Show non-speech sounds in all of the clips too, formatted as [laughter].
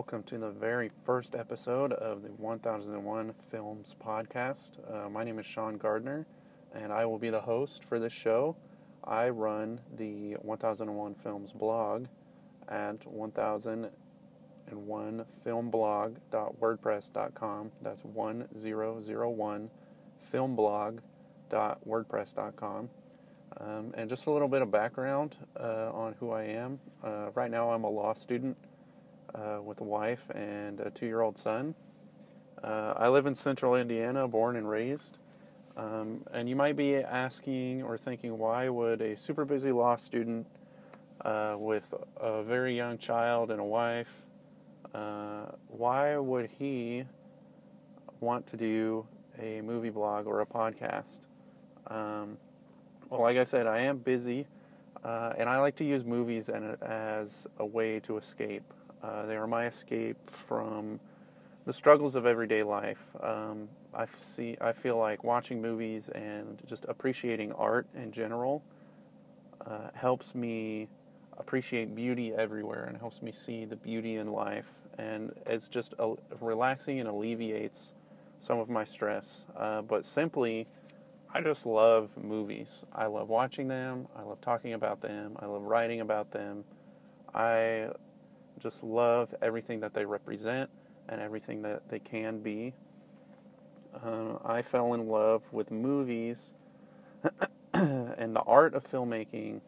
welcome to the very first episode of the 1001 Films podcast. Uh, my name is Sean Gardner, and I will be the host for this show. I run the 1001 Films blog at 1001filmblog.wordpress.com. That's 1001 filmblog.wordpress.com. Um, and just a little bit of background uh, on who I am. Uh, right now, I'm a law student uh, with a wife and a two year old son. Uh, I live in central Indiana, born and raised. Um, and you might be asking or thinking, why would a super busy law student uh, with a very young child and a wife, uh, why would he want to do a movie blog or a podcast? Um, well, like I said, I am busy, uh, and I like to use movies as a way to escape. Uh, they are my escape from the struggles of everyday life. Um, I see. I feel like watching movies and just appreciating art in general uh, helps me appreciate beauty everywhere and helps me see the beauty in life. And it's just a, relaxing and alleviates some of my stress. Uh, but simply, I just love movies. I love watching them. I love talking about them. I love writing about them. I just love everything that they represent and everything that they can be. Uh, I fell in love with movies [clears throat] and the art of filmmaking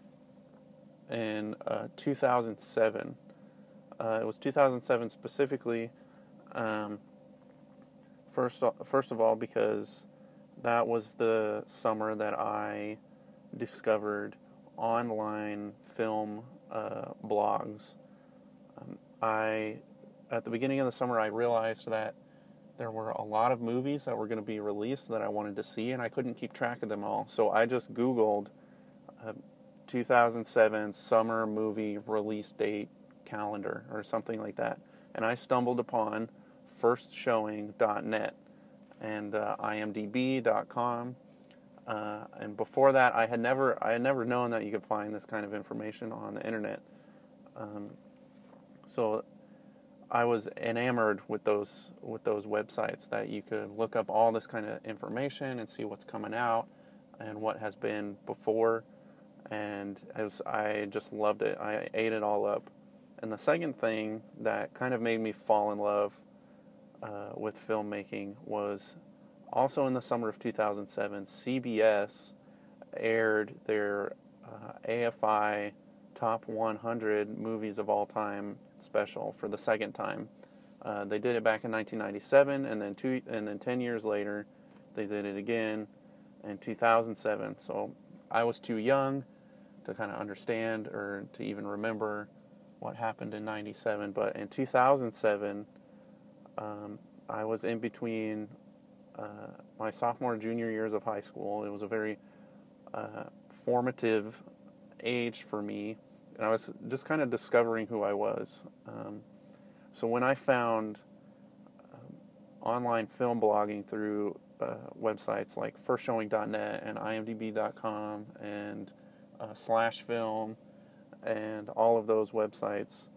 in uh, 2007. Uh, it was 2007 specifically. Um, first, first of all, because that was the summer that I discovered online film uh, blogs I, at the beginning of the summer, I realized that there were a lot of movies that were going to be released that I wanted to see, and I couldn't keep track of them all. So I just Googled uh, 2007 summer movie release date calendar or something like that, and I stumbled upon firstshowing.net and uh, imdb.com. Uh, and before that, I had never I had never known that you could find this kind of information on the internet. Um, so I was enamored with those with those websites that you could look up all this kind of information and see what's coming out and what has been before, and was, I just loved it. I ate it all up. And the second thing that kind of made me fall in love uh, with filmmaking was also in the summer of 2007. CBS aired their uh, AFI top 100 movies of all time special for the second time. Uh, they did it back in 1997, and then two, and then 10 years later, they did it again in 2007. So I was too young to kind of understand or to even remember what happened in 97. But in 2007, um, I was in between uh, my sophomore and junior years of high school. It was a very uh, formative age for me and I was just kind of discovering who I was. Um, so when I found um, online film blogging through uh, websites like firstshowing.net and imdb.com and uh, slash film and all of those websites,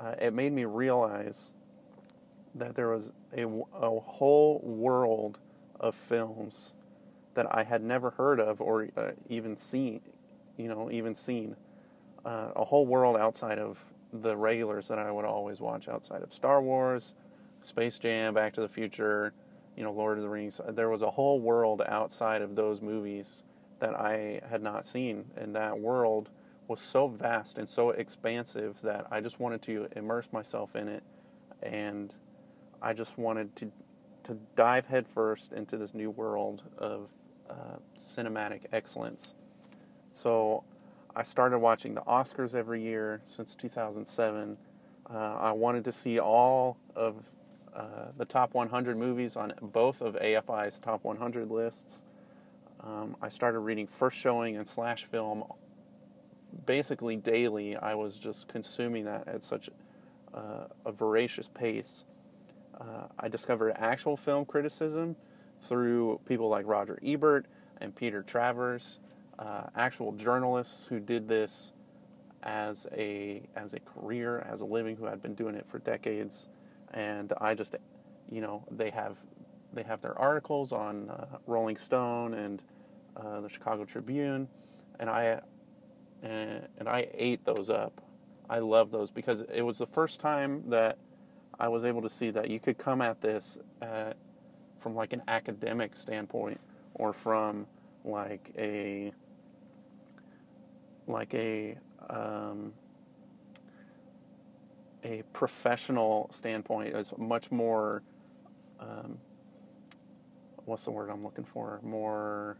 uh, it made me realize that there was a, a whole world of films that I had never heard of or uh, even seen, you know, even seen uh, a whole world outside of the regulars that I would always watch outside of Star Wars, Space Jam, Back to the Future, you know, Lord of the Rings. There was a whole world outside of those movies that I had not seen, and that world was so vast and so expansive that I just wanted to immerse myself in it, and I just wanted to to dive headfirst into this new world of uh, cinematic excellence. So I started watching the Oscars every year since 2007. Uh, I wanted to see all of uh, the top 100 movies on both of AFI's top 100 lists. Um, I started reading First Showing and Slash Film basically daily. I was just consuming that at such uh, a voracious pace. Uh, I discovered actual film criticism through people like Roger Ebert and Peter Travers uh, actual journalists who did this as a as a career, as a living, who had been doing it for decades. and I just, you know, they have they have their articles on uh, Rolling Stone and uh, the Chicago Tribune, and I and, and I ate those up. I love those because it was the first time that I was able to see that you could come at this at, from like an academic standpoint or from like a like a um, a professional standpoint is much more um, what's the word I'm looking for more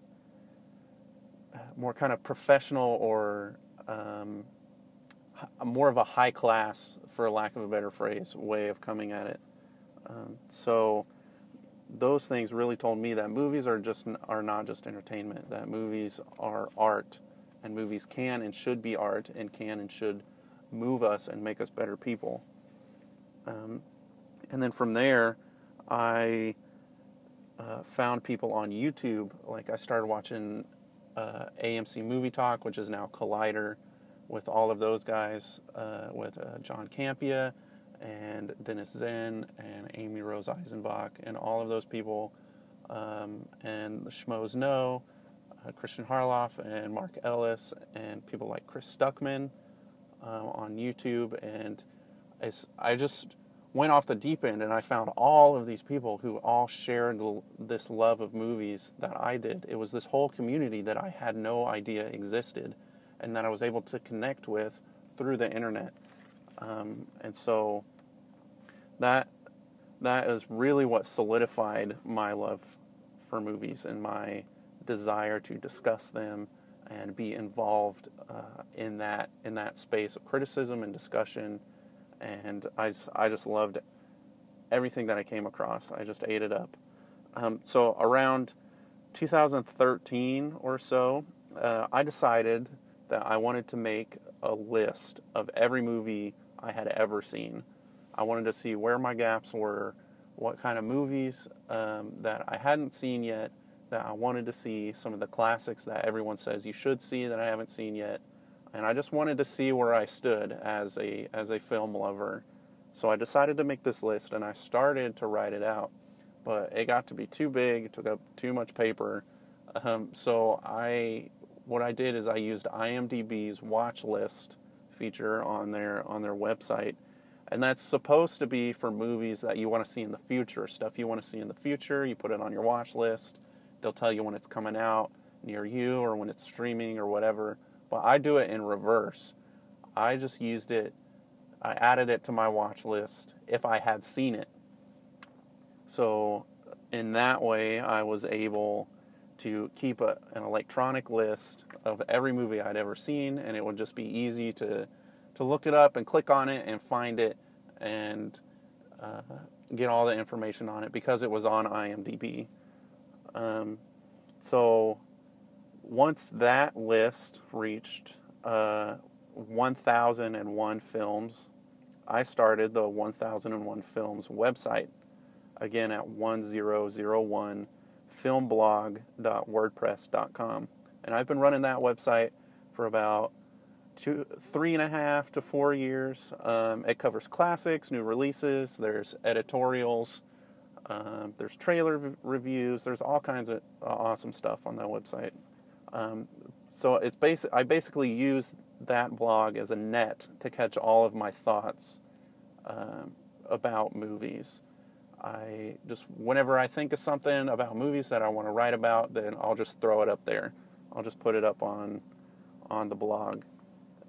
more kind of professional or um, more of a high class, for lack of a better phrase, way of coming at it. Um, so those things really told me that movies are just are not just entertainment. That movies are art, and movies can and should be art, and can and should move us and make us better people. Um, and then from there, I uh, found people on YouTube. Like I started watching uh, AMC Movie Talk, which is now Collider, with all of those guys, uh, with uh, John Campea and Dennis Zinn and Amy Rose Eisenbach, and all of those people, um, and the Schmoes Know, uh, Kristian Harloff and Mark Ellis, and people like Chris Stuckmann uh, on YouTube. And I just went off the deep end and I found all of these people who all shared this love of movies that I did. It was this whole community that I had no idea existed and that I was able to connect with through the internet. Um, and so that that is really what solidified my love for movies and my desire to discuss them and be involved uh, in that in that space of criticism and discussion and I, I just loved everything that I came across. I just ate it up. Um, so around 2013 or so, uh, I decided that I wanted to make a list of every movie I had ever seen. I wanted to see where my gaps were, what kind of movies um, that I hadn't seen yet that I wanted to see, some of the classics that everyone says you should see that I haven't seen yet, and I just wanted to see where I stood as a as a film lover. So I decided to make this list and I started to write it out, but it got to be too big, it took up too much paper. Um, so I what I did is I used IMDb's watch list feature on their on their website. And that's supposed to be for movies that you want to see in the future, stuff you want to see in the future. You put it on your watch list. They'll tell you when it's coming out near you or when it's streaming or whatever. But I do it in reverse. I just used it, I added it to my watch list if I had seen it. So, in that way, I was able to keep a, an electronic list of every movie I'd ever seen, and it would just be easy to, to look it up and click on it and find it and uh, get all the information on it because it was on IMDb. Um, so, once that list reached uh, 1001 films, I started the 1001 Films website again at 1001 filmblog.wordpress.com. And I've been running that website for about two, three and a half to four years. Um, it covers classics, new releases, there's editorials, um, there's trailer reviews, there's all kinds of uh, awesome stuff on that website. Um, so it's basic. I basically use that blog as a net to catch all of my thoughts um, about movies. I just whenever I think of something about movies that I want to write about, then I'll just throw it up there. I'll just put it up on on the blog.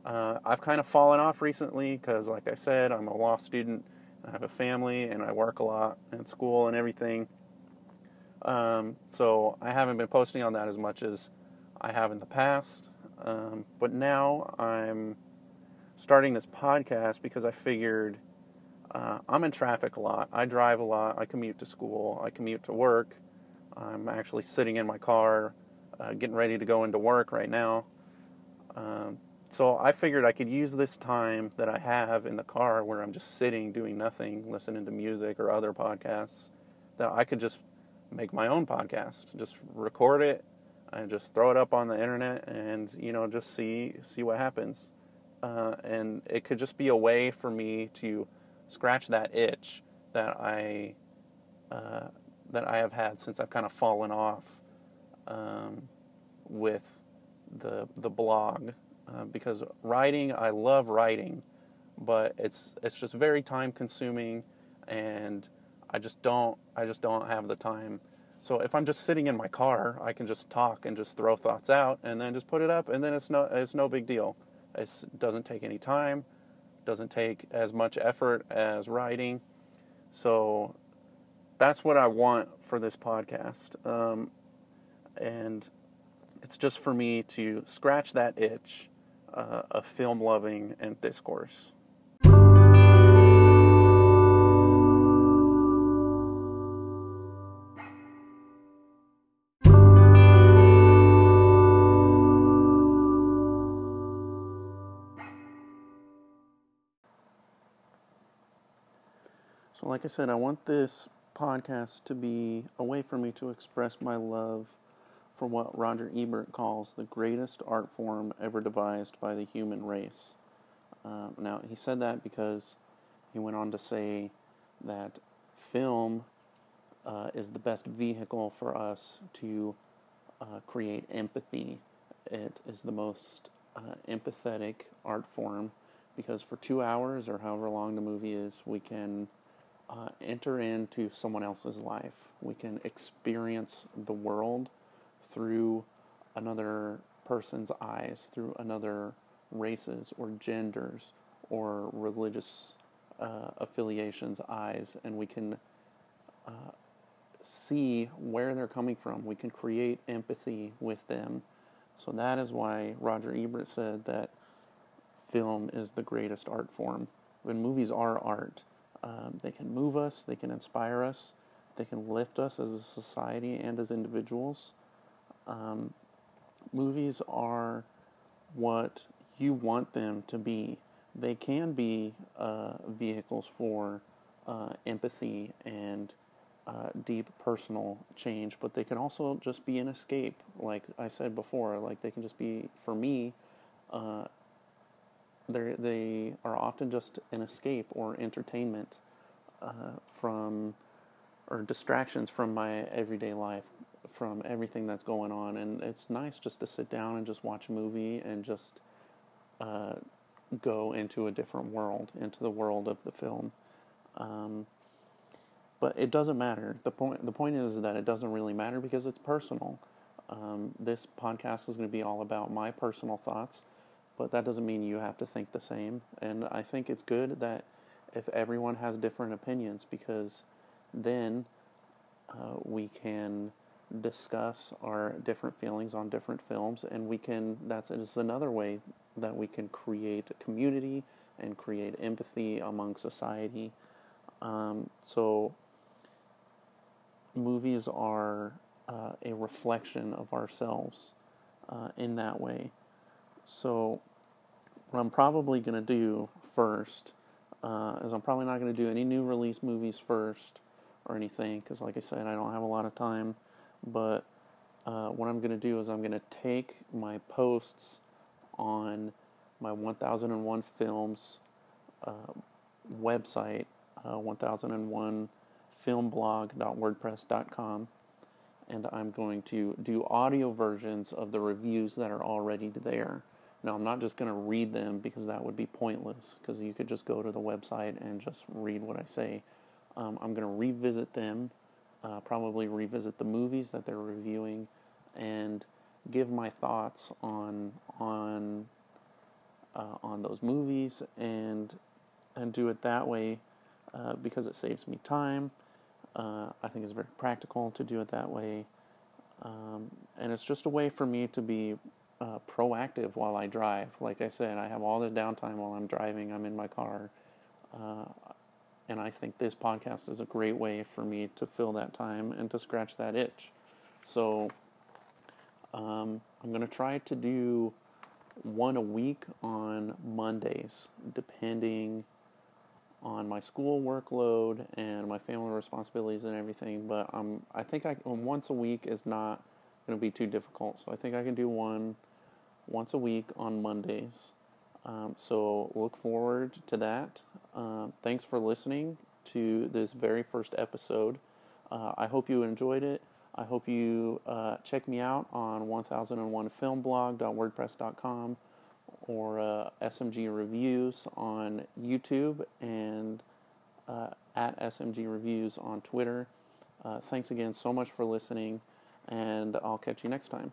Uh, I've kind of fallen off recently because, like I said, I'm a law student. I have a family and I work a lot and school and everything. Um, so I haven't been posting on that as much as I have in the past. Um, but now I'm starting this podcast because I figured uh, I'm in traffic a lot. I drive a lot. I commute to school. I commute to work. I'm actually sitting in my car, uh, getting ready to go into work right now. Um, so I figured I could use this time that I have in the car where I'm just sitting doing nothing, listening to music or other podcasts, that I could just make my own podcast, just record it and just throw it up on the internet and you know just see see what happens. Uh, and it could just be a way for me to scratch that itch that I uh, that I have had since I've kind of fallen off um, with the the blog uh, because writing I love writing, but it's it's just very time consuming, and I just don't I just don't have the time. So if I'm just sitting in my car, I can just talk and just throw thoughts out and then just put it up, and then it's no it's no big deal. It doesn't take any time, doesn't take as much effort as writing. So that's what I want for this podcast. Um, and it's just for me to scratch that itch uh, film loving and discourse. So, like I said, I want this podcast to be a way for me to express my love for what Roger Ebert calls the greatest art form ever devised by the human race. Uh, now, he said that because he went on to say that film uh, is the best vehicle for us to uh, create empathy. It is the most uh, empathetic art form because for two hours or however long the movie is, we can uh, enter into someone else's life. We can experience the world through another person's eyes, through another races or genders or religious uh, affiliations' eyes, and we can uh, see where they're coming from. We can create empathy with them. So that is why Roger Ebert said that film is the greatest art form. When movies are art, um, they can move us, they can inspire us, they can lift us as a society and as individuals. Um, movies are what you want them to be. They can be uh, vehicles for uh, empathy and uh, deep personal change, but they can also just be an escape. Like I said before, like they can just be, for me, uh, they they are often just an escape or entertainment uh, from or distractions from my everyday life, from everything that's going on, and it's nice just to sit down and just watch a movie and just uh, go into a different world, into the world of the film. Um, but it doesn't matter. the point The point is that it doesn't really matter because it's personal. Um, this podcast is going to be all about my personal thoughts but that doesn't mean you have to think the same. And I think it's good that if everyone has different opinions, because then uh, we can discuss our different feelings on different films, and we can. That's just another way that we can create community and create empathy among society. Um, so, movies are uh, a reflection of ourselves uh, in that way. So, what I'm probably going to do first uh, is I'm probably not going to do any new release movies first or anything because, like I said, I don't have a lot of time. But uh, what I'm going to do is I'm going to take my posts on my 1001 Films uh, website, uh, 1001filmblog.wordpress.com, and I'm going to do audio versions of the reviews that are already there. Now, I'm not just going to read them because that would be pointless, because you could just go to the website and just read what I say. Um, I'm going to revisit them, uh, probably revisit the movies that they're reviewing, and give my thoughts on on uh, on those movies, and and do it that way uh, because it saves me time. Uh, I think it's very practical to do it that way, um, and it's just a way for me to be uh, proactive while I drive. Like I said, I have all the downtime while I'm driving. I'm in my car, uh, and I think this podcast is a great way for me to fill that time and to scratch that itch. So um, I'm going to try to do one a week on Mondays, depending on my school workload and my family responsibilities and everything. But um, I think I once a week is not going to be too difficult. So I think I can do one once a week on Mondays. Um, so look forward to that. Uh, thanks for listening. to this very first episode. Uh, I hope you enjoyed it. I hope you uh, check me out on 1001filmblog.wordpress.com or uh, SMG Reviews on YouTube and uh, at SMG Reviews on Twitter. Uh, thanks again so much for listening, and I'll catch you next time.